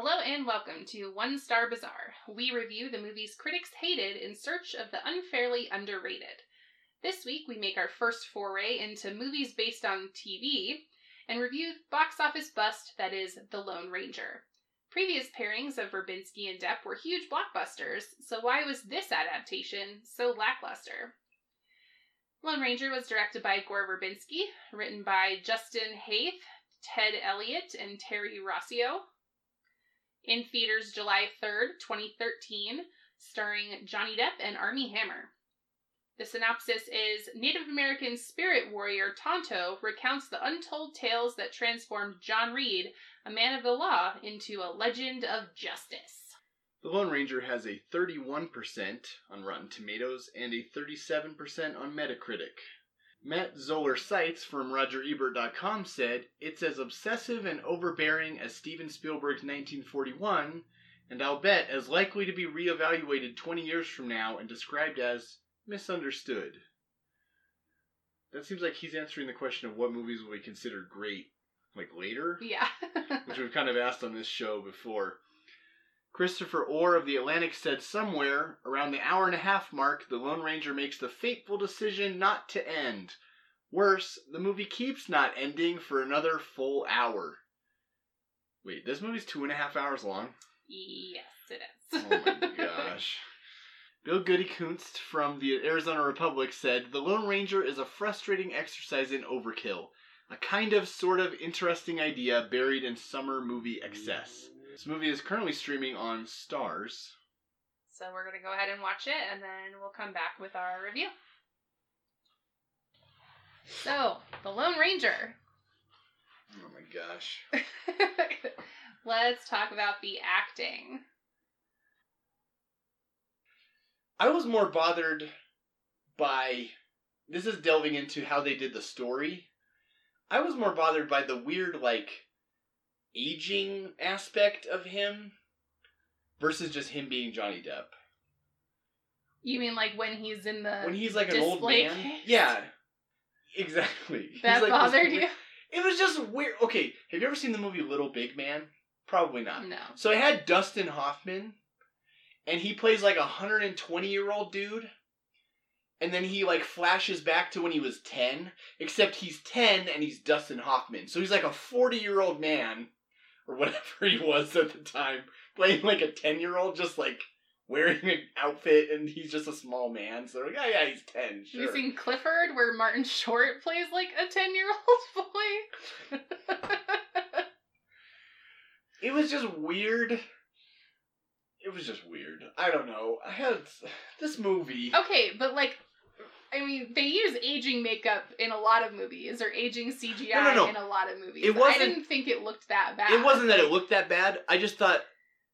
Hello and welcome to One Star Bazaar. We review the movies critics hated in search of the unfairly underrated. This week we make our first foray into movies based on TV and review box office bust that is The Lone Ranger. Previous pairings of Verbinski and Depp were huge blockbusters, so why was this adaptation so lackluster? Lone Ranger was directed by Gore Verbinski, written by Justin Haythe, Ted Elliott, and Terry Rossio. In theaters July 3rd, 2013, starring Johnny Depp and Armie Hammer. The synopsis is Native American spirit warrior Tonto recounts the untold tales that transformed John Reid, a man of the law, into a legend of justice. The Lone Ranger has a 31% on Rotten Tomatoes and a 37% on Metacritic. Matt Zoller Seitz from RogerEbert.com said, It's as obsessive and overbearing as Steven Spielberg's 1941, and I'll bet as likely to be reevaluated 20 years from now and described as misunderstood. That seems like he's answering the question of what movies will be considered great, like later, Yeah. which we've kind of asked on this show before. Christopher Orr of The Atlantic said somewhere around the hour and a half mark, the Lone Ranger makes the fateful decision not to end. Worse, the movie keeps not ending for another full hour. Wait, this movie's two and a half hours long? yes, it is. Oh my gosh. Bill Goodykoontz from the Arizona Republic said The Lone Ranger is a frustrating exercise in overkill, a kind of sort of interesting idea buried in summer movie excess. This movie is currently streaming on Starz. So we're gonna go ahead and watch it, and then we'll come back with our review. So, The Lone Ranger. Oh my gosh. Let's talk about the acting. I was more bothered by. This is delving into how they did the story. I was more bothered by the weird, like, aging aspect of him versus just him being Johnny Depp. You mean like when he's in the when he's like an old man. case? Yeah, exactly. That like bothered you? It was just weird. Okay, have you ever seen the movie Little Big Man? Probably not. No. So it had Dustin Hoffman, and he plays like a 120 year old dude. And then he like flashes back to when he was 10, except he's 10 and he's Dustin Hoffman. So he's like a 40 year old man, or whatever he was at the time, playing like a 10 year old, just like wearing an outfit, and he's just a small man. So they're like, oh yeah, he's 10. Have Sure. you seen Clifford where Martin Short plays like a 10 year old boy? it was just weird. It was just weird. I don't know. I had this movie. okay, but like, I mean, they use aging makeup in a lot of movies or aging CGI No, no, no. in a lot of movies. It wasn't- I didn't think it looked that bad. It wasn't that it looked that bad. I just thought,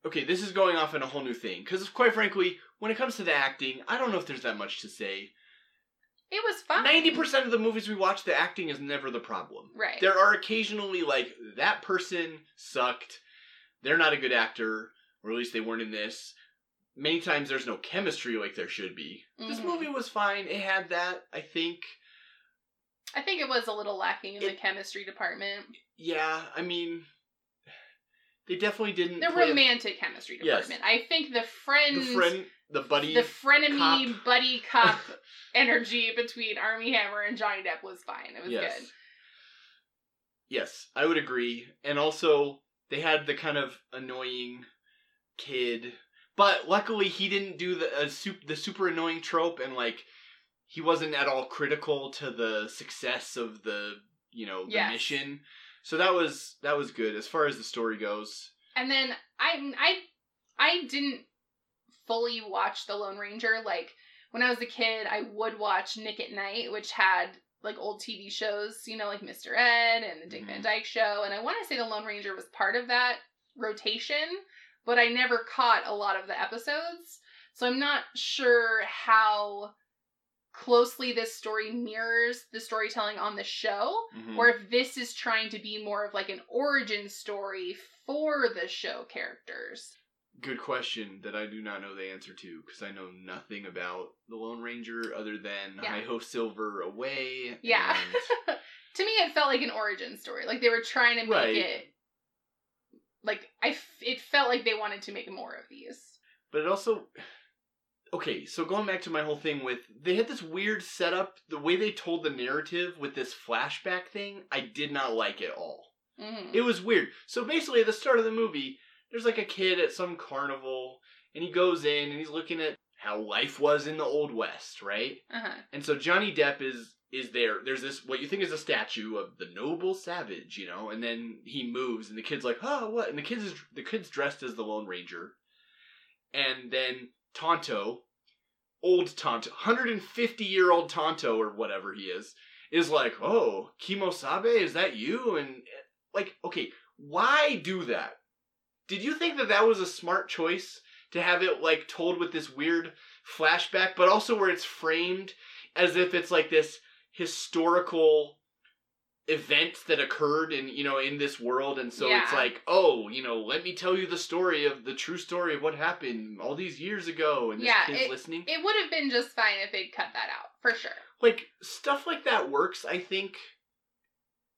okay, this is going off in a whole new thing. Because quite frankly, when it comes to the acting, I don't know if there's that much to say. It was fine. Ninety percent of the movies we watch, the acting is never the problem. Right. There are occasionally like that person sucked. They're not a good actor, or at least they weren't in this. Many times there's no chemistry like there should be. This Mhm. movie was fine. It had that, I think. I think it was a little lacking in the chemistry department. Yeah, I mean, they definitely didn't. The play a- romantic chemistry Yes. department. I think the friends, the friend, the buddy, the frenemy cop. buddy cop energy between Armie Hammer and Johnny Depp was fine. It was yes. good. Yes, I would agree. And also, they had the kind of annoying kid, but luckily he didn't do the uh, sup- the super annoying trope, and like he wasn't at all critical to the success of the you know the Yes. mission. So that was that was good as far as the story goes. And then I I I didn't fully watch The Lone Ranger. Like when I was a kid, I would watch Nick at Night, which had like old TV shows, you know, like Mr. Ed and the Dick Van Mhm. Dyke Show. And I want to say The Lone Ranger was part of that rotation, but I never caught a lot of the episodes. So I'm not sure how closely this story mirrors the storytelling on the show Mhm. or if this is trying to be more of like an origin story for the show characters. Good question that I do not know the answer to because I know nothing about the Lone Ranger other than Yeah. Hi Ho Silver away. Yeah. and- to me, it felt like an origin story. Like they were trying to make Right. it. I, f- it felt like they wanted to make more of these. But it also Okay, so going back to my whole thing with they had this weird setup, the way they told the narrative with this flashback thing, I did not like at all. Mhm. It was weird. So basically at the start of the movie, there's like a kid at some carnival and he goes in and he's looking at how life was in the old west, right? Uh-huh. And so Johnny Depp is is there. There's this what you think is a statue of the noble savage, you know, and then he moves and the kid's like, "Oh, what?" And the kid's is, the kid's dressed as the Lone Ranger. And then Tonto, old Tonto, 150-year-old Tonto or whatever he is, is like, "Oh, Kemosabe, is that you?" And like, okay, why do that? Did you think that that was a smart choice to have it like told with this weird flashback, but also where it's framed as if it's like this historical event that occurred in you know in this world and so it's like oh you know let me tell you the story of the true story of what happened all these years ago and this Yeah, kid's listening It would have been just fine if they'd cut that out, for sure. like stuff like that works i think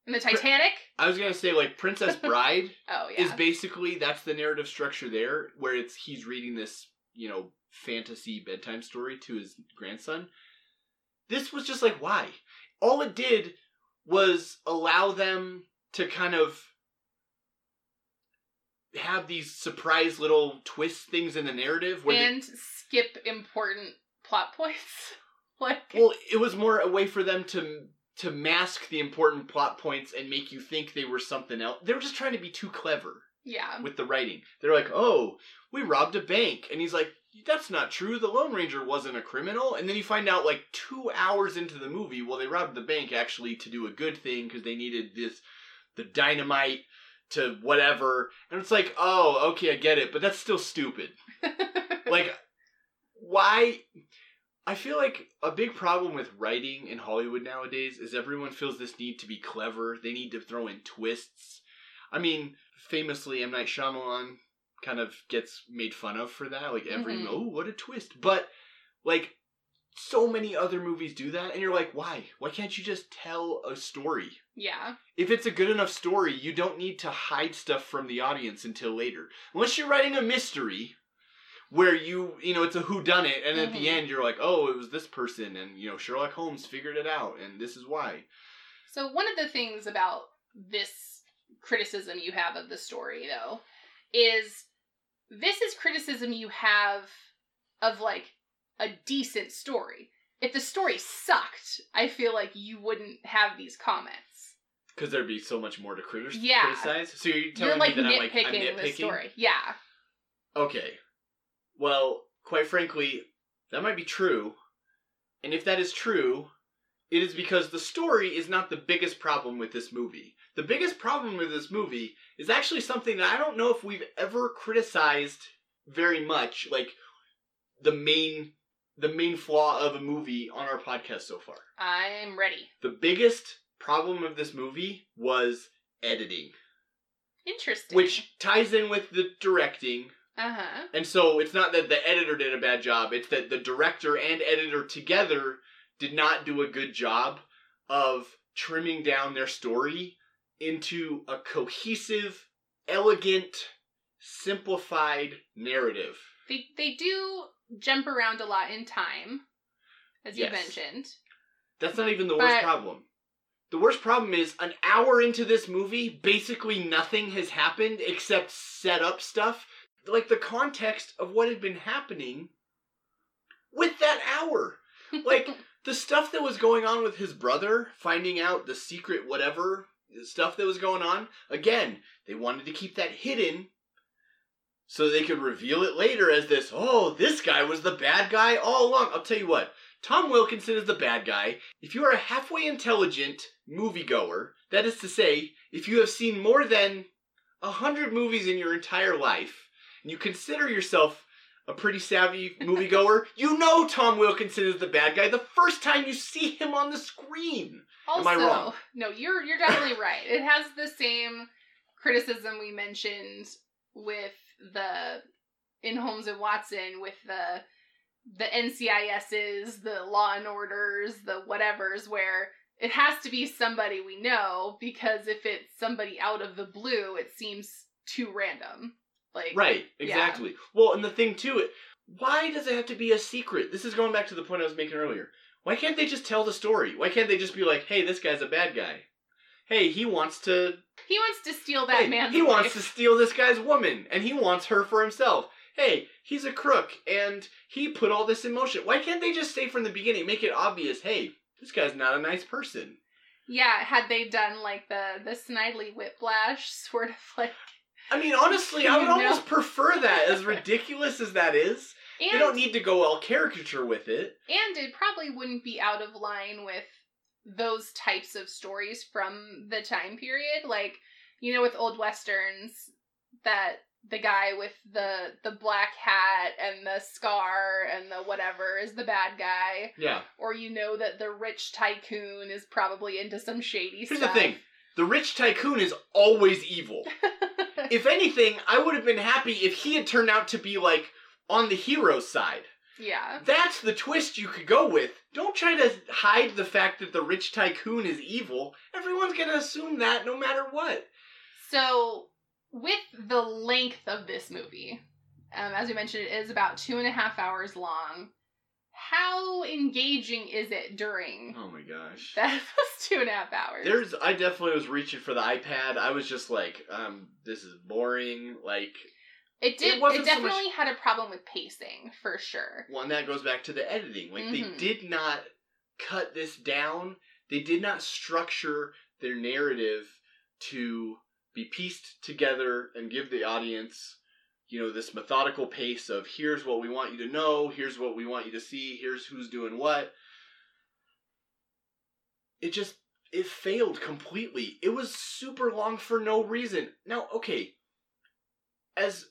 And the Titanic? i was gonna say like princess bride Oh yeah. is basically that's the narrative structure there where it's he's reading this you know fantasy bedtime story to his grandson this was just like why all it did was allow them to kind of have these surprise little twist things in the narrative where they- and skip important plot points. like well it was more a way for them to to mask the important plot points and make you think they were something else they were just trying to be too clever yeah. with the writing. They're like, "Oh, we robbed a bank," and he's like, "That's not true. The Lone Ranger wasn't a criminal." And then you find out like two hours into the movie, well, they robbed the bank actually to do a good thing because they needed this, the dynamite to whatever. And it's like, oh, okay, I get it, but that's still stupid. like, why? I feel like a big problem with writing in Hollywood nowadays is everyone feels this need to be clever. They need to throw in twists. I mean, famously, M. Night Shyamalan kind of gets made fun of for that. Like, every, Mhm. oh, what a twist. But, like, so many other movies do that, and you're like, why? Why can't you just tell a story? yeah. If it's a good enough story, you don't need to hide stuff from the audience until later. Unless you're writing a mystery where you, you know, it's a who done it and at the Mhm. end you're like, "Oh, it was this person and, you know, Sherlock Holmes figured it out and this is why." So one of the things about this criticism you have of the story though is this is criticism you have of like a decent story. If the story sucked, I feel like you wouldn't have these comments. Cuz there'd be so much more to critis- Yeah. criticize. So you're telling You're like me that I'm like I'm nitpicking? the story. Yeah. Okay. Well, quite frankly, that might be true. And if that is true, it is because the story is not the biggest problem with this movie. The biggest problem with this movie is actually something that I don't know if we've ever criticized very much, like the main the main flaw of a movie on our podcast so far. I'm ready. The biggest problem of this movie was editing, Interesting. which ties in with the directing Uh-huh. And so it's not that the editor did a bad job, it's that the director and editor together did not do a good job of trimming down their story into a cohesive, elegant, simplified narrative. They they do jump around a lot in time, as you Yes. mentioned. That's not even the worst But- problem. The worst problem is an hour into this movie, basically nothing has happened except set up stuff. Like the context of what had been happening with that hour. Like, the stuff that was going on with his brother, finding out the secret whatever stuff that was going on, again, they wanted to keep that hidden so they could reveal it later as this, oh, this guy was the bad guy all along. I'll tell you what, Tom Wilkinson is the bad guy. If you are a halfway intelligent moviegoer, that is to say, if you have seen more than a hundred movies in your entire life, and you consider yourself a pretty savvy moviegoer, you know Tom Wilkinson is the bad guy the first time you see him on the screen. Also, Am I wrong? no, you're you're definitely right. It has the same criticism we mentioned with the in Holmes and Watson with the the NCISs, the Law and Orders, the whatevers, where it has to be somebody we know because if it's somebody out of the blue, it seems too random. Like Right, Yeah. exactly. Well, and the thing too, it- why does it have to be a secret? This is going back to the point I was making earlier. Why can't they just tell the story? Why can't they just be like, "Hey, this guy's a bad guy. Hey, he wants to he wants to steal that hey, man's he wants to steal this guy's woman and he wants her for himself. Hey, he's a crook and he put all this in motion. Why can't they just say from the beginning, make it obvious, hey, this guy's not a nice person? Yeah, had they done like the the Snidely Whiplash sort of like I mean, honestly, I would almost prefer that, as ridiculous as that is. and They don't need to go all caricature with it. and it probably wouldn't be out of line with those types of stories from the time period like you know with old westerns that the guy with the the black hat and the scar and the whatever is the bad guy Yeah. or you know that the rich tycoon is probably into some shady Here's stuff Here's the thing the rich tycoon is always evil. if anything, I would have been happy if he had turned out to be, like, on the hero side. yeah That's the twist you could go with. Don't try to hide the fact that the rich tycoon is evil. Everyone's gonna assume that no matter what. So, with the length of this movie, um, as we mentioned, it is about two and a half hours long. How engaging is it during Oh my gosh. that was two and a half hours? There's I definitely was reaching for the iPad. I was just like, um, this is boring. Like it did. it It, wasn't so definitely had a problem with pacing for sure. one that goes back to the editing. Like Mhm. they did not cut this down. They did not structure their narrative to be pieced together and give the audience, you know, this methodical pace of here's what we want you to know, here's what we want you to see, here's who's doing what. It just it failed completely. It was super long for no reason. Now, okay, as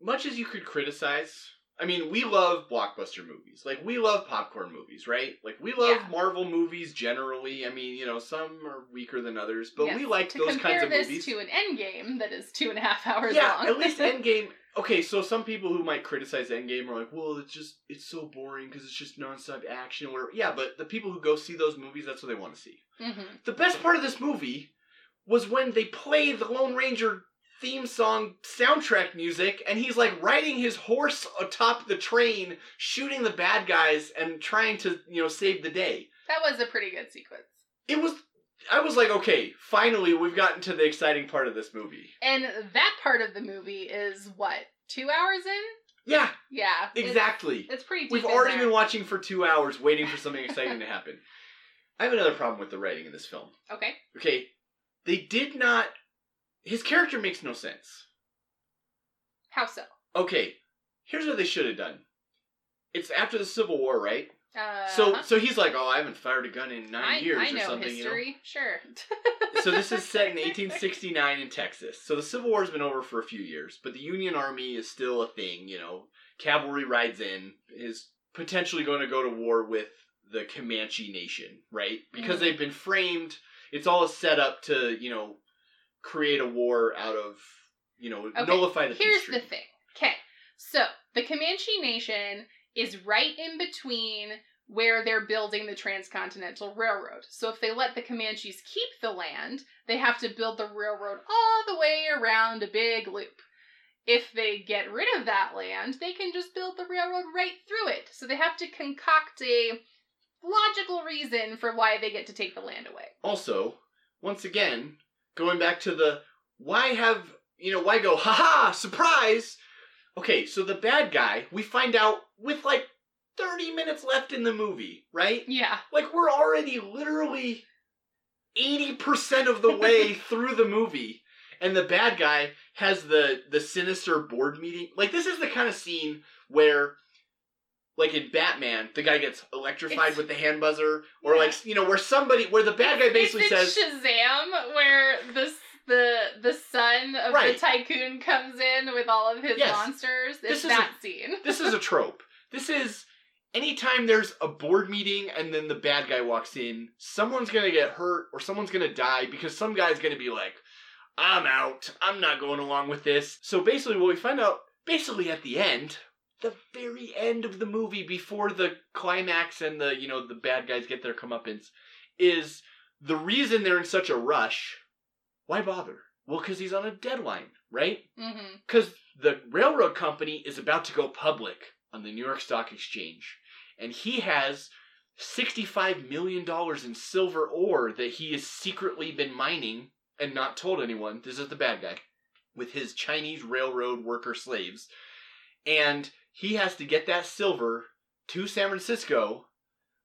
much as you could criticize, I mean, we love blockbuster movies. Like we love popcorn movies, right? Like we love Yeah. Marvel movies generally. I mean, you know, some are weaker than others, but Yes, we like those kinds of movies. to an Endgame that is two and a half hours yeah, long. at least Endgame. Okay, so some people who might criticize Endgame are like, "Well, it's just it's so boring because it's just nonstop action." Or whatever. Yeah, but the people who go see those movies, that's what they want to see. hmm The best part of this movie was when they play the Lone Ranger theme song soundtrack music and he's like riding his horse atop the train shooting the bad guys and trying to you know save the day That was a pretty good sequence. it was i was like okay finally we've gotten to the exciting part of this movie And that part of the movie is what two hours in? yeah Yeah, it's- exactly It's, pretty. Deep we've already there. been watching for two hours waiting for something exciting to happen i have another problem with the writing in this film Okay. okay they did not his character makes no sense How so? okay, here's what they should have done. It's after the Civil War, right? Uh, So so he's like, oh, I haven't fired a gun in nine I, years I or know something, history. Sure. you know. So this is set in 1869 in Texas. So the Civil War's been over for a few years, but the Union Army is still a thing. You know, cavalry rides in, is potentially going to go to war with the Comanche Nation, right? Because Mhm. they've been framed. It's all a setup to you know create a war out of you know Okay, nullify the Here's the thing. Okay. So the Comanche Nation is right in between where they're building the Transcontinental Railroad. So if they let the Comanches keep the land, they have to build the railroad all the way around a big loop. If they get rid of that land, they can just build the railroad right through it. So they have to concoct a logical reason for why they get to take the land away. Also, once again, going back to the why have you know why go haha surprise? Okay, so the bad guy we find out with like thirty minutes left in the movie, right? Yeah. Like we're already literally eighty percent of the way through the movie, and the bad guy has the the sinister board meeting. Like this is the kind of scene where. Like in Batman, the guy gets electrified It's- with the hand buzzer, or Yeah. like you know, where somebody, where the bad guy basically says, Shazam, where this the the son of Right. the tycoon comes in with all of his Yes. monsters. It's This is that scene. this is a trope. This is anytime there's a board meeting and then the bad guy walks in, someone's gonna get hurt or someone's gonna die because some guy's gonna be like, I'm out. I'm not going along with this. So basically, what we find out, basically at the end, the very end of the movie, before the climax and the you know the bad guys get their comeuppance, is the reason they're in such a rush. Why bother? Well, because he's on a deadline, right? Mm-hmm. Because the railroad company is about to go public on the New York Stock Exchange, and he has $65 million in silver ore that he has secretly been mining and not told anyone. This is the bad guy with his Chinese railroad worker slaves. And he has to get that silver to San Francisco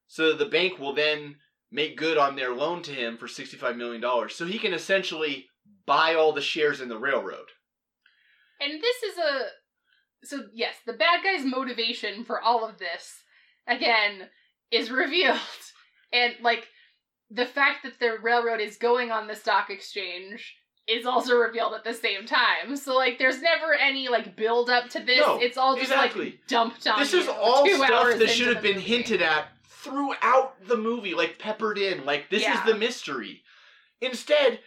so that the bank will then make good on their loan to him for $65 million. So he can essentially buy all the shares in the railroad. And this is a so yes, the bad guy's motivation for all of this again is revealed. And like the fact that the railroad is going on the stock exchange is also revealed at the same time. So like there's never any like build up to this. No, it's all just exactly. like dumped on This is all stuff that should have been movie. hinted at throughout the movie, like peppered in. Like, this Yeah. is the mystery. Instead,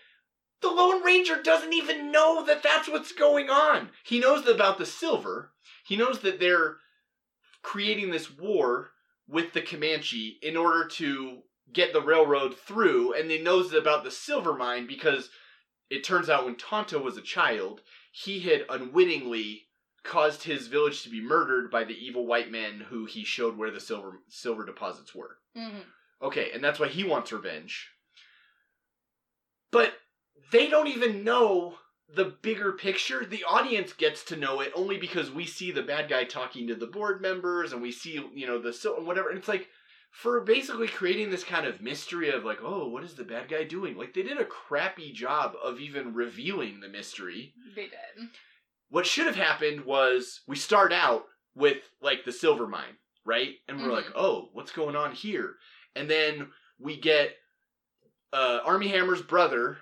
the Lone Ranger doesn't even know that that's what's going on. He knows about the silver. He knows that they're creating this war with the Comanche in order to get the railroad through, and he knows about the silver mine because it turns out when Tonto was a child, he had unwittingly caused his village to be murdered by the evil white men who he showed where the silver silver deposits were. Mhm. Okay, and that's why he wants revenge. But they don't even know the bigger picture. The audience gets to know it only because we see the bad guy talking to the board members and we see, you know, the sil- whatever. And it's like for basically creating this kind of mystery of like, oh, what is the bad guy doing? Like they did a crappy job of even revealing the mystery. They did. What should have happened was we start out with like the silver mine, right? And we're Mhm. like, oh, what's going on here? And then we get uh, Armie Hammer's brother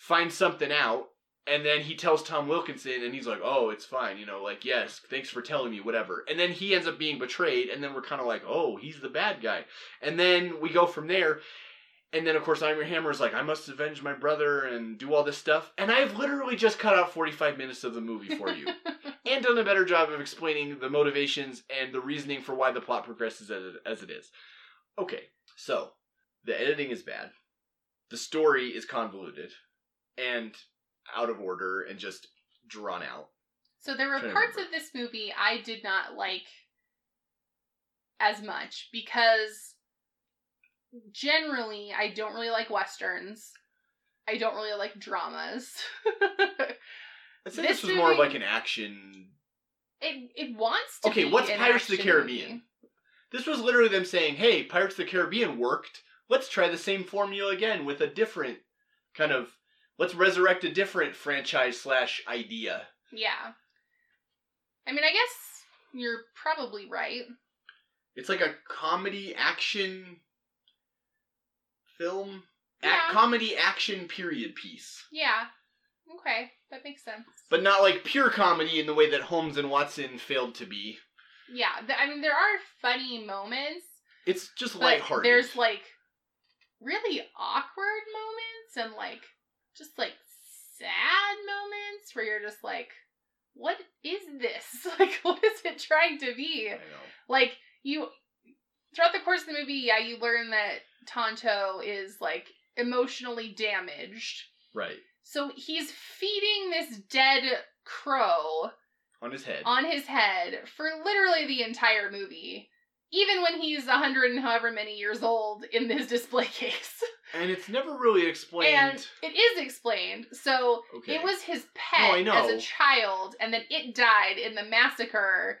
finds something out, and then he tells Tom Wilkinson, and he's like, oh, it's fine, you know, like, yes, thanks for telling me, whatever. And then he ends up being betrayed, and then we're kind of like, oh, he's the bad guy. And then we go from there. And then, of course, Armie Hammer's like, I must avenge my brother and do all this stuff. And I've literally just cut out 45 minutes of the movie for you and done a better job of explaining the motivations and the reasoning for why the plot progresses as it, as it is. Okay, so the editing is bad, the story is convoluted and out of order and just drawn out. So there were parts of this movie I did not like as much because generally I don't really like westerns. I don't really like dramas. I'd say This this, was more of like an action. it it wants to Okay, what's Pirates of the Caribbean? movie. This was literally them saying, "Hey, Pirates of the Caribbean worked. Let's try the same formula again with a different kind of. Let's resurrect a different franchise slash idea." Yeah. I mean, I guess you're probably right. It's like a comedy action film, Yeah. a- comedy action period piece, Yeah. Okay, that makes sense. but not like pure comedy in the way that Holmes and Watson failed to be. yeah, th- I mean, there are funny moments, It's just lighthearted. there's like really awkward moments and like just like sad moments where you're just like, what is this? Like, what is it trying to be? Like, you, throughout the course of the movie, yeah, you learn that Tonto is like emotionally damaged. Right So he's feeding this dead crow on his head. on his head for literally the entire movie. Even when he's a hundred and however many years old in this display case. and it's never really explained. And it is explained. So okay. it was his No, pet as a child, and then it died in the massacre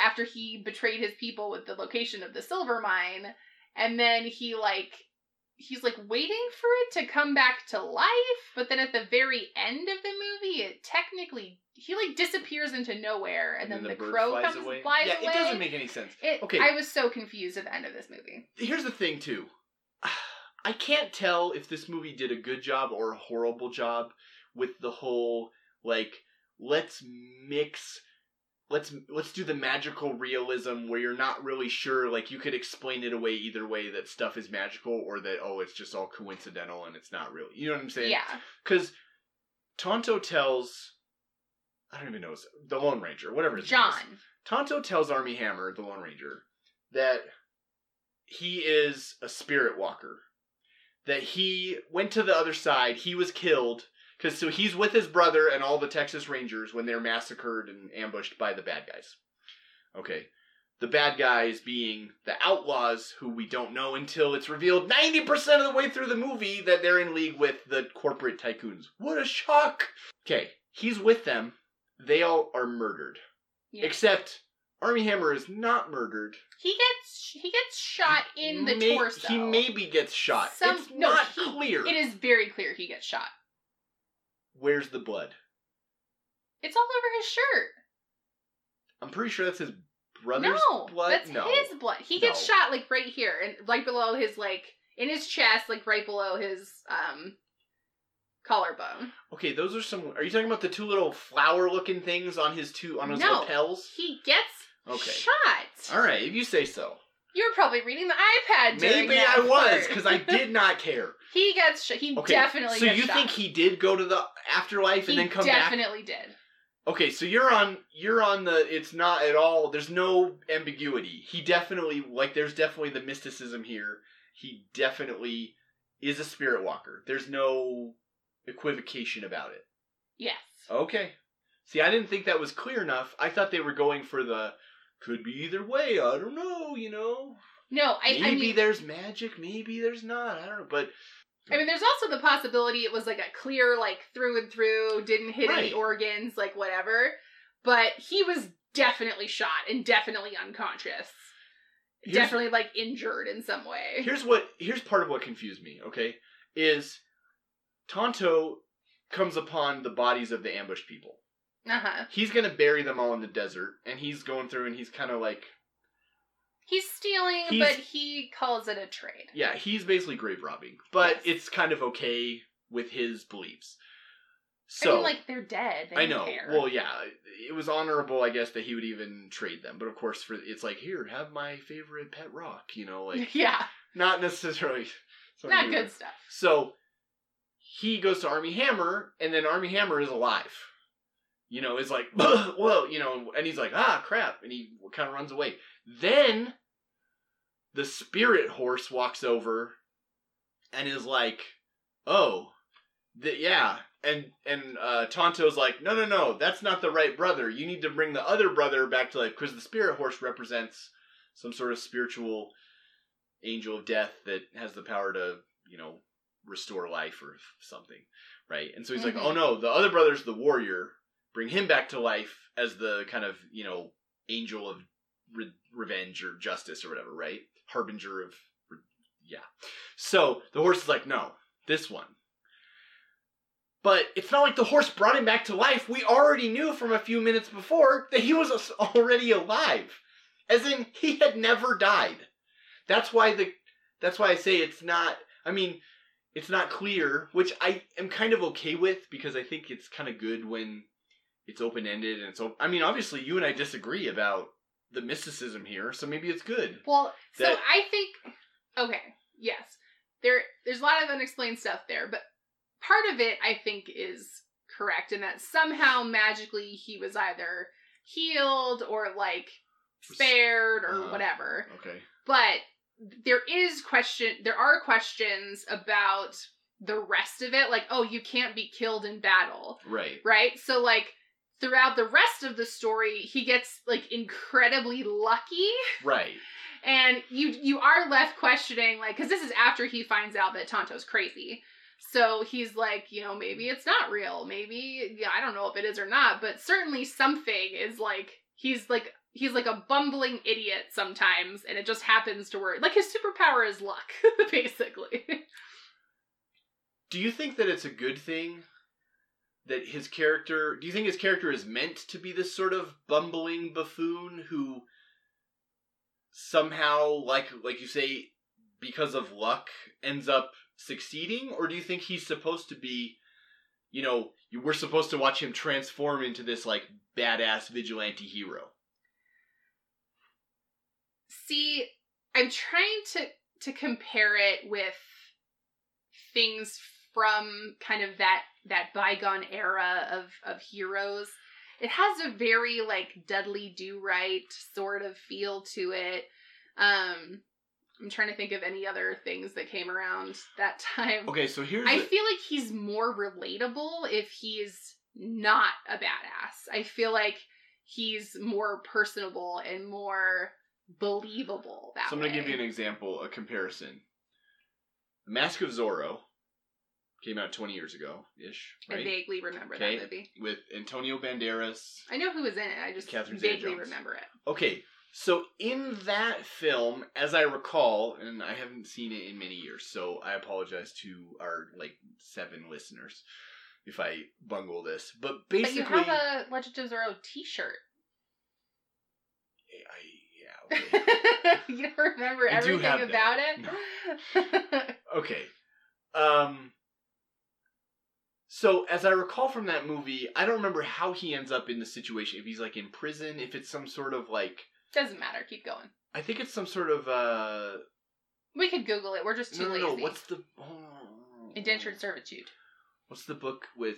after he betrayed his people with the location of the silver mine. And then he, like, he's like waiting for it to come back to life, but then at the very end of the movie, it technically he like disappears into nowhere, and, then, the, bird crow flies comes away. flies yeah, away. it doesn't make any sense. It, Okay. I was so confused at the end of this movie. Here's the thing, too. I can't tell if this movie did a good job or a horrible job with the whole like let's mix let's let's do the magical realism where you're not really sure like you could explain it away either way that stuff is magical or that oh it's just all coincidental and it's not real you know what i'm saying Yeah, because tonto tells i don't even know the lone ranger whatever his. John. Tonto tells Armie Hammer, the Lone Ranger, that he is a spirit walker. That he went to the other side, he was killed, Because so he's with his brother and all the Texas Rangers when they're massacred and ambushed by the bad guys. Okay. The bad guys being the outlaws, who we don't know until it's revealed 90% of the way through the movie that they're in league with the corporate tycoons. What a shock! Okay, he's with them. They all are murdered. Yeah. Except Armie Hammer is not murdered. he gets he gets shot in the May- torso. He maybe gets shot. Some- it's no, not he- clear. It is very clear he gets shot. Where's the blood? It's all over his shirt. I'm pretty sure that's his brother's no, blood. that's no. his blood. He gets No. shot like right here and right below his like in his chest, like right below his um collarbone. Okay, those are some. Are you talking about the two little flower-looking things on his two on his No. lapels? He gets Okay. shot. All right, if you say so. You were probably reading the iPad. Maybe I was because I did not care. he gets shot. He Okay, definitely. so you shot. think he did go to the afterlife He and then come back? definitely did. Okay, so you're on you're on the it's not at all there's no ambiguity. He definitely like there's definitely the mysticism here. He definitely is a spirit walker. There's no equivocation about it. Yes. Okay. See, I didn't think that was clear enough. I thought they were going for the could be either way. I don't know, you know. No, I, maybe I mean, there's magic, maybe there's not. I don't know, but I mean, there's also the possibility it was like a clear, like through and through, didn't hit any organs, like whatever. But he was definitely shot and definitely unconscious. Here's- definitely like injured in some way. here's what here's part of what confused me okay is tonto comes upon the bodies of the ambushed people Uh huh. he's gonna bury them all in the desert and he's going through and he's kind of like He's stealing, He's- but he calls it a trade. yeah he's basically grave robbing but Yes. it's kind of okay with his beliefs I so mean, like they're dead. They I don't know. Care. Well, yeah, it was honorable, I guess, that he would even trade them. But of course, for it's like here, have my favorite pet rock. You know, like yeah, not necessarily not good stuff. So he goes to Armie Hammer, and then Armie Hammer is alive. You know, is like, whoa, you know, and he's like, ah, crap, and he kind of runs away. Then the spirit horse walks over and is like, oh, th- yeah. And and uh, Tonto's like, no, no, no, that's not the right brother. You need to bring the other brother back to life because the spirit horse represents some sort of spiritual angel of death that has the power to, you know, restore life or something, right? And so he's Mhm. like, oh no, the other brother's the warrior. Bring him back to life as the kind of you know angel of re- revenge or justice or whatever, right? Harbinger of, re- yeah. So the horse is like, no, this one. But it's not like the horse brought him back to life. We already knew from a few minutes before that he was already alive, as in he had never died. That's why the that's why I say it's not. I mean, it's not clear, which I am kind of okay with because I think it's kind of good when it's open ended and so. I mean, obviously, you and I disagree about the mysticism here, so maybe it's good. Well, so I think okay, yes. There there's a lot of unexplained stuff there, but part of it I think is correct in that somehow magically he was either healed or like spared or Uh-huh. whatever. Okay. But there is question there are questions about the rest of it like oh you can't be killed in battle Right. right so like throughout the rest of the story he gets like incredibly lucky. Right. and you you are left questioning like because this is after he finds out that tonto's crazy. So he's like you know maybe it's not real. Maybe yeah i don't know if it is or not but certainly something is like he's like he's like a bumbling idiot sometimes and it just happens to work like his superpower is luck basically. Do you think that it's a good thing that his character? Do you think his character is meant to be this sort of bumbling buffoon who somehow, like like you say, because of luck, ends up succeeding, or do you think he's supposed to be? You know, we're supposed to watch him transform into this like badass vigilante hero. see i'm trying to to compare it with things from kind of that that bygone era of of heroes it has a very like dudley do right sort of feel to it um I'm trying to think of any other things that came around that time. Okay, so here's I the- feel like he's more relatable if he's not a badass. I feel like he's more personable and more believable that so I'm gonna give you an example, a comparison. Mask of Zorro came out 20 years ago ish, I vaguely remember Okay. that movie. With Antonio Banderas. I know who was in it. I just Catherine vaguely remember it. Okay, so in that film, as I recall, and I haven't seen it in many years, so I apologize to our like seven listeners if I bungle this. But basically, but you have a Legend of Zorro T-shirt. I, yeah, okay. you don't remember I everything about that. it. Okay. Um so as I recall from that movie, I don't remember how he ends up in the situation. If he's like in prison, if it's some sort of like Doesn't matter. Keep going. I think it's some sort of uh We could Google it. We're just too no, no, lazy. no, what's the oh, Indentured servitude. What's the book with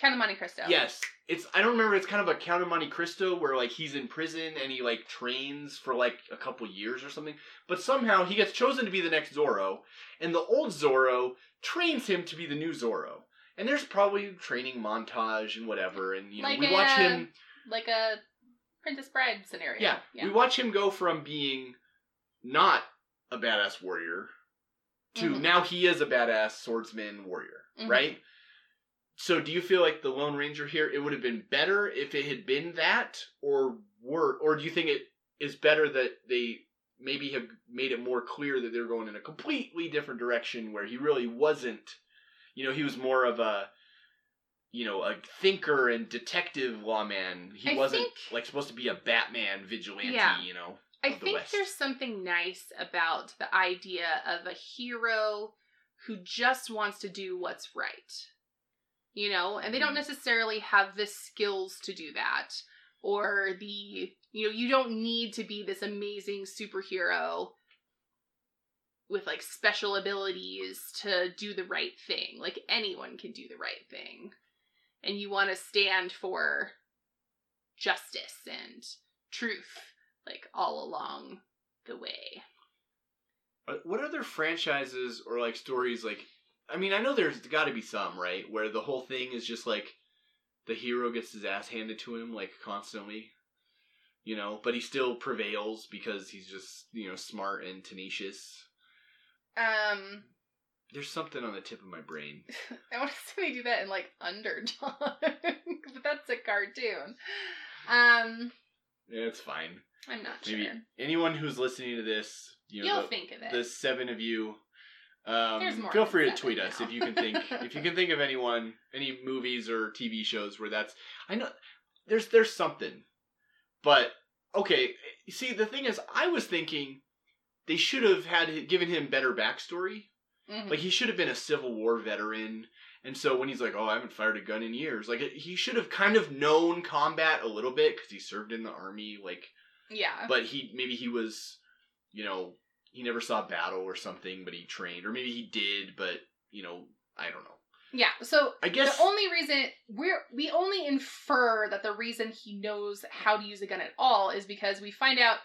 Count of Monte Cristo. Yes. It's I don't remember it's kind of a Count of Monte Cristo where like he's in prison and he like trains for like a couple years or something. But somehow he gets chosen to be the next Zorro, and the old Zorro trains him to be the new Zorro. And there's probably training montage and whatever, and you know Like we a, watch him. Like a Princess Bride scenario. Yeah, Yeah. we watch him go from being not a badass warrior to Mhm. now he is a badass swordsman warrior, Mhm. right? So do you feel like the Lone Ranger here it would have been better if it had been that or were or do you think it is better that they maybe have made it more clear that they're going in a completely different direction where he really wasn't you know he was more of a you know a thinker and detective lawman he I wasn't think- like supposed to be a batman vigilante Yeah. you know I think West. there's something nice about the idea of a hero who just wants to do what's right. You know, and they don't Mhm. necessarily have the skills to do that or the, you know, you don't need to be this amazing superhero with like special abilities to do the right thing. Like anyone can do the right thing. And you want to stand for justice and truth like all along the way. Uh, What other franchises or like stories like I mean, I know there's got to be some, right, where the whole thing is just like the hero gets his ass handed to him like constantly. You know, but he still prevails because he's just, you know, smart and tenacious. Um, There's something on the tip of my brain. I want to see they do that in like Underdog, but that's a cartoon. Um, Yeah, it's fine. I'm not Maybe sure. anyone who's listening to this, you know, You'll the, think of it. the seven of you, There's um, more feel than free to seven tweet us now. if you can think if you can think of anyone, any movies or TV shows where that's. I know there's there's something, but okay. See, the thing is, I was thinking they should have had given him better backstory. Mhm. Like he should have been a Civil War veteran. And so when he's like, "Oh, I haven't fired a gun in years," like he should have kind of known combat a little bit because he served in the army. Like yeah. but he maybe he was you know he never saw battle or something but he trained or maybe he did but you know i don't know yeah. So i guess the only reason we're we only infer that the reason he knows how to use a gun at all is because we find out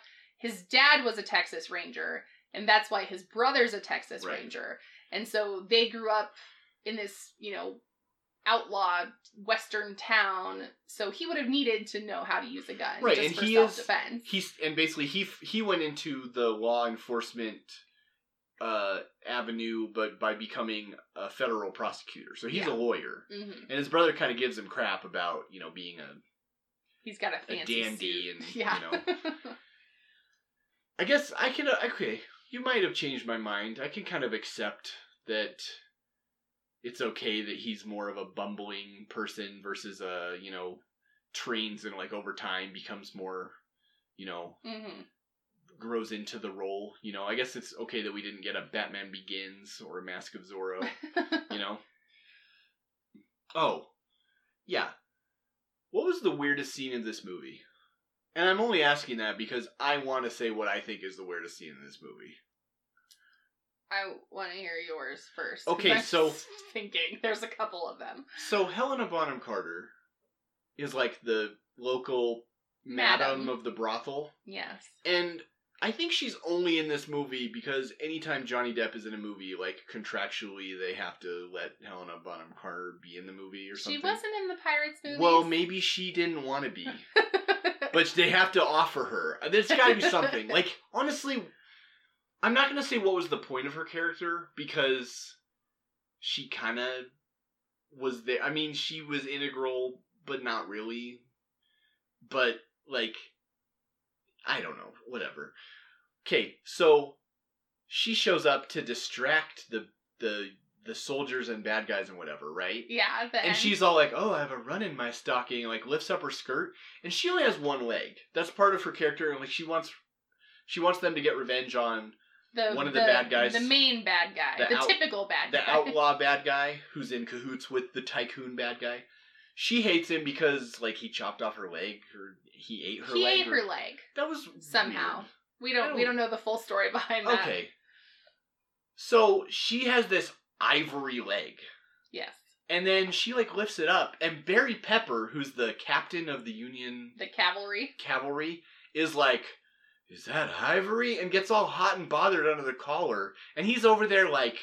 his dad was a Texas Ranger, and that's why his brother's a Texas Right. Ranger, and so they grew up in this you know outlaw western town. So he would have needed to know how to use a gun, Right, just and for he is- defense. he's and basically he he went into the law enforcement uh avenue but by becoming a federal prosecutor so he's Yeah. a lawyer hmm and his brother kind of gives him crap about you know being a He's got a fancy dandy suit. and, yeah. you know. I guess i can uh, okay you might have changed my mind. I can kind of accept that it's okay that he's more of a bumbling person versus a you know trains and like over time becomes more you know hmm grows into the role you know. I guess it's okay that we didn't get a batman begins or a mask of zorro you know? Oh yeah. What was the weirdest scene in this movie and i'm only asking that because i want to say what i think is the weirdest scene in this movie I want to hear yours first. Okay, so- thinking there's a couple of them. So Helena Bonham Carter is like the local madam, Madam. of the brothel, Yes. and I think she's only in this movie because anytime Johnny Depp is in a movie, like contractually, they have to let Helena Bonham Carter be in the movie or something. She wasn't in the Pirates movie. Well, maybe she didn't want to be, but they have to offer her. There's got to be something. Like honestly, I'm not gonna say what was the point of her character because she kind of was there. I mean, she was integral, but not really. But like, I don't know. Whatever. Okay, so she shows up to distract the the the soldiers and bad guys and whatever, right? yeah, And end. she's all like, "Oh, I have a run in my stocking," like lifts up her skirt, and she only has one leg. That's part of her character, and like she wants, she wants them to get revenge on the, one of the bad guys. the main bad guy, The the, out- typical bad guy. the outlaw bad guy who's in cahoots with the tycoon bad guy. She hates him because like he chopped off her leg or he ate her he leg. ate or- her leg That was somehow. weird. We don't, we don't- don't know the full story behind that. Okay. So she has this ivory leg. Yes, And then she like lifts it up, and Barry Pepper, who's the captain of the Union the cavalry. cavalry is like, "Is that ivory?" and gets all hot and bothered under the collar, and he's over there like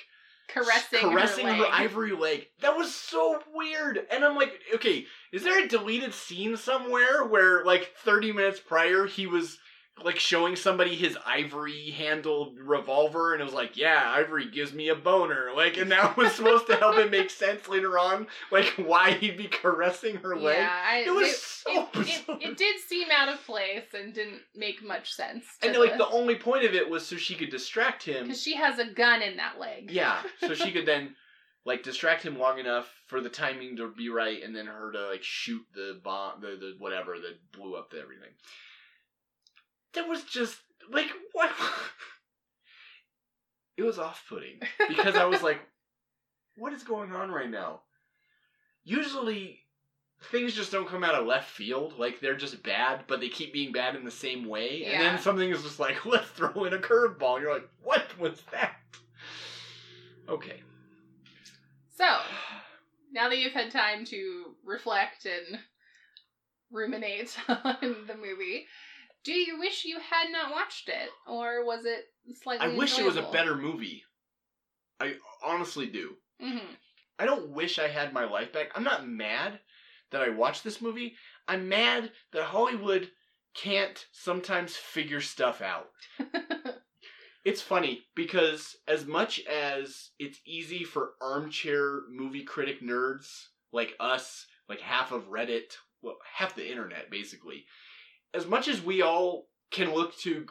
Caressing, caressing her, her, ivory leg. That was so weird, and I'm like, okay, is there a deleted scene somewhere where like 30 minutes prior he was like showing somebody his ivory handled revolver and it was like yeah ivory gives me a boner like and that was supposed to help it make sense later on like why he'd be caressing her leg Yeah, I, it was they- so it, it, it did seem out of place and didn't make much sense. And like the only point of it was so she could distract him. because she has a gun in that leg. Yeah, so she could then like distract him long enough for the timing to be right, and then her to like shoot the bomb, the the whatever that blew up the everything. That was just like what? it was off-putting because I was like, "What is going on right now?" Usually. Things just don't come out of left field. Like they're just bad, but they keep being bad in the same way. And then something is just like, let's throw in a curveball. You're like, what was that? Okay. So now that you've had time to reflect and ruminate on the movie, do you wish you had not watched it, or was it slightly? I wish it was a better movie. I honestly do. Mhm. I don't wish I had my life back. I'm not mad that I watched this movie. I'm mad that Hollywood can't sometimes figure stuff out. It's funny because as much as it's easy for armchair movie critic nerds like us, like half of Reddit, well, half the internet basically, as much as we all can look to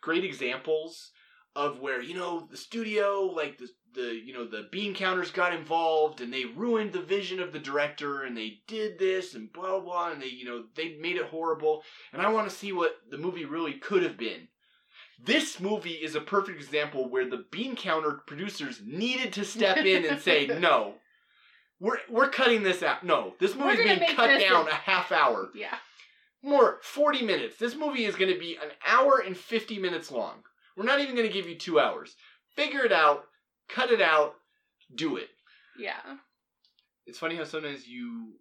great examples of where you know the studio, like the the you know the bean counters got involved and they ruined the vision of the director and they did this and blah blah, and they you know they made it horrible and I want to see what the movie really could have been. This movie is a perfect example where the bean counter producers needed to step in and say, "No, we're we're cutting this out. No, this movie's being cut down a half hour, yeah. More forty minutes. This movie is going to be an hour and fifty minutes long. We're not even going to give you two hours. Figure it out, cut it out, do it. Yeah. It's funny how sometimes you."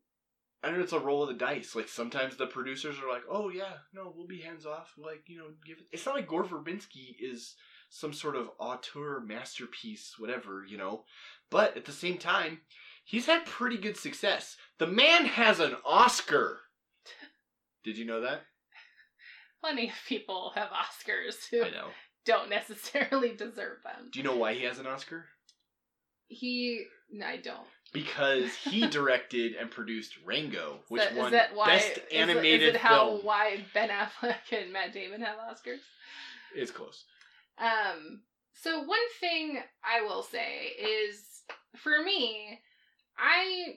I don't know. It's a roll of the dice. Like sometimes the producers are like, "Oh yeah, no, we'll be hands off." Like you know, give it. It's not like Gore Verbinski is some sort of auteur masterpiece, whatever you know. But at the same time, he's had pretty good success. The man has an Oscar. Did you know that? Plenty of people have Oscars who I know. don't necessarily deserve them. Do you know why he has an Oscar? He, no, I don't. Because he directed and produced Rango, which that- won why, Best is Animated is it how Film. why Ben Affleck and Matt Damon have Oscars? It's close. Um, so one thing I will say is, for me, I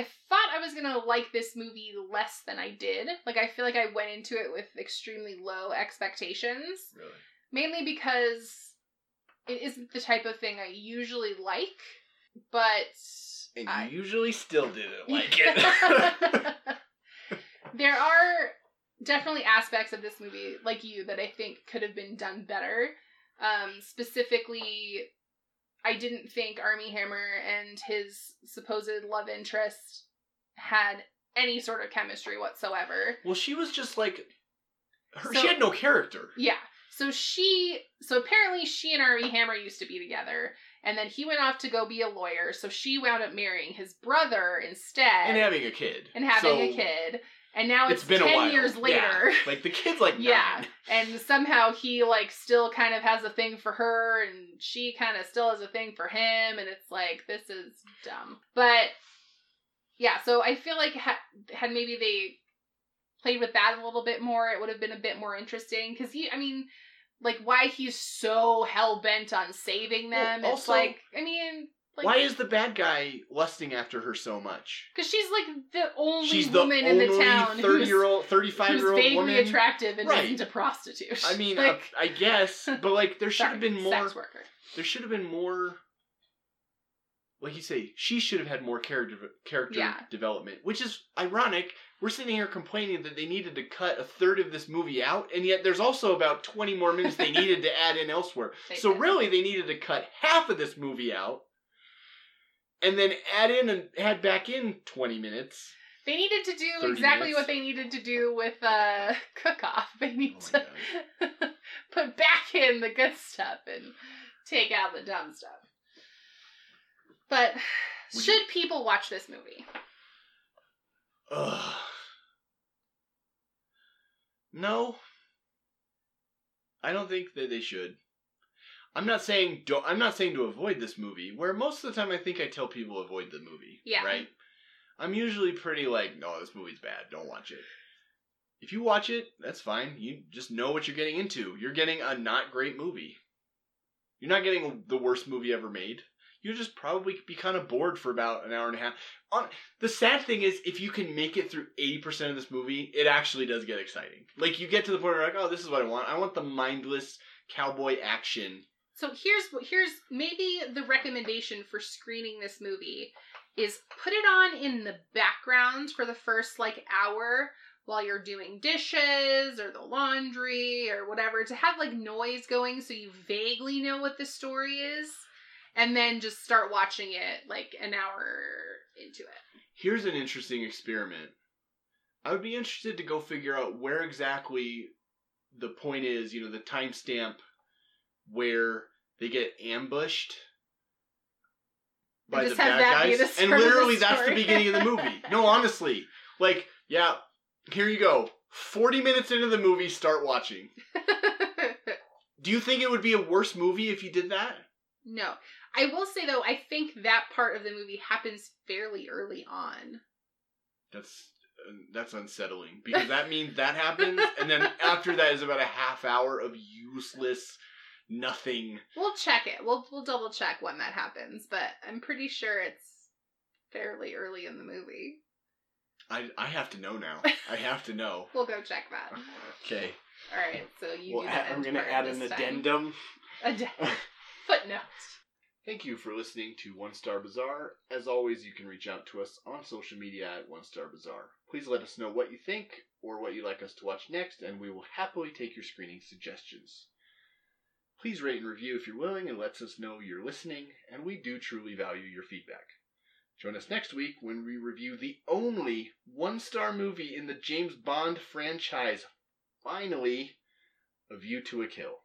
I thought I was gonna like this movie less than I did. Like I feel like I went into it with extremely low expectations, Really. mainly because it isn't the type of thing I usually like. But And I- usually still didn't like it. there are definitely aspects of this movie, like you, that I think could have been done better. Um, specifically, I didn't think Armie Hammer and his supposed love interest had any sort of chemistry whatsoever. well, she was just like her. So- she had no character. Yeah. So she, so apparently she and Armie Hammer used to be together, and then he went off to go be a lawyer. So she wound up marrying his brother instead, and having a kid, and having So a kid. And now it's, it's been ten a while. years Yeah. later. Like the kid's like Yeah. nine. and somehow he like still kind of has a thing for her and she kind of still has a thing for him and it's like this is dumb but yeah so i feel like ha- had maybe they played with that a little bit more it would have been a bit more interesting because he i mean like why he's so hell-bent on saving them Well, it's like i mean like Why is the bad guy lusting after her so much? because she's like the only She's the woman only in the town thirty year old, thirty five year old vaguely woman. attractive and Right. isn't a prostitute I mean, like, I, I guess, but like there should have been more. sex worker There should have been more. Like you say, she should have had more character character Yeah. development, which is ironic. We're sitting here complaining that they needed to cut a third of this movie out, and yet there's also about 20 more minutes they needed to add in elsewhere. They so did. really, they needed to cut half of this movie out, and then add in and add back in 20 minutes. They needed to do exactly minutes. what they needed to do with uh, Cook Off. They need Oh to put back in the good stuff and take out the dumb stuff. But Would should people watch this movie? Ugh. No. I don't think that they should. I'm not saying don't, I'm not saying to avoid this movie. Where most of the time I think I tell people avoid the movie. Yeah. Right. I'm usually pretty like, no, this movie's bad. Don't watch it. If you watch it, that's fine. You just know what you're getting into. You're getting a not great movie. You're not getting the worst movie ever made. You'll just probably be kind of bored for about an hour and a half. On the sad thing is, if you can make it through eighty percent of this movie, it actually does get exciting. Like you get to the point where you're like, oh, this is what I want. I want the mindless cowboy action. So here's here's maybe the recommendation for screening this movie is put it on in the background for the first like hour while you're doing dishes or the laundry or whatever to have like noise going so you vaguely know what the story is and then just start watching it like an hour into it. Here's an interesting experiment. I would be interested to go figure out where exactly the point is. You know, the timestamp where they get ambushed by the bad guys, and of the literally that's the beginning of the movie. No, honestly, like yeah, here you go. Forty minutes into the movie, start watching. Do you think it would be a worse movie if you did that? no. I will say though, I think that part of the movie happens fairly early on. That's uh, that's unsettling because that means that happens, and then after that is about a half hour of useless nothing. We'll check it. We'll we'll double check when that happens, but I'm pretty sure it's fairly early in the movie. I I have to know now. I have to know. We'll go check that. Okay, All right, so you well, do I'm gonna add an addendum. Add- footnote. Thank you for listening to One Star Bazaar. As always, you can reach out to us on social media at One Star Bazaar. Please let us know what you think or what you'd like us to watch next, and we will happily take your screening suggestions. Please rate and review if you're willing, and lets us know you're listening, and we do truly value your feedback. Join us next week when we review the only one star movie in the James Bond franchise. Finally, A View to a Kill.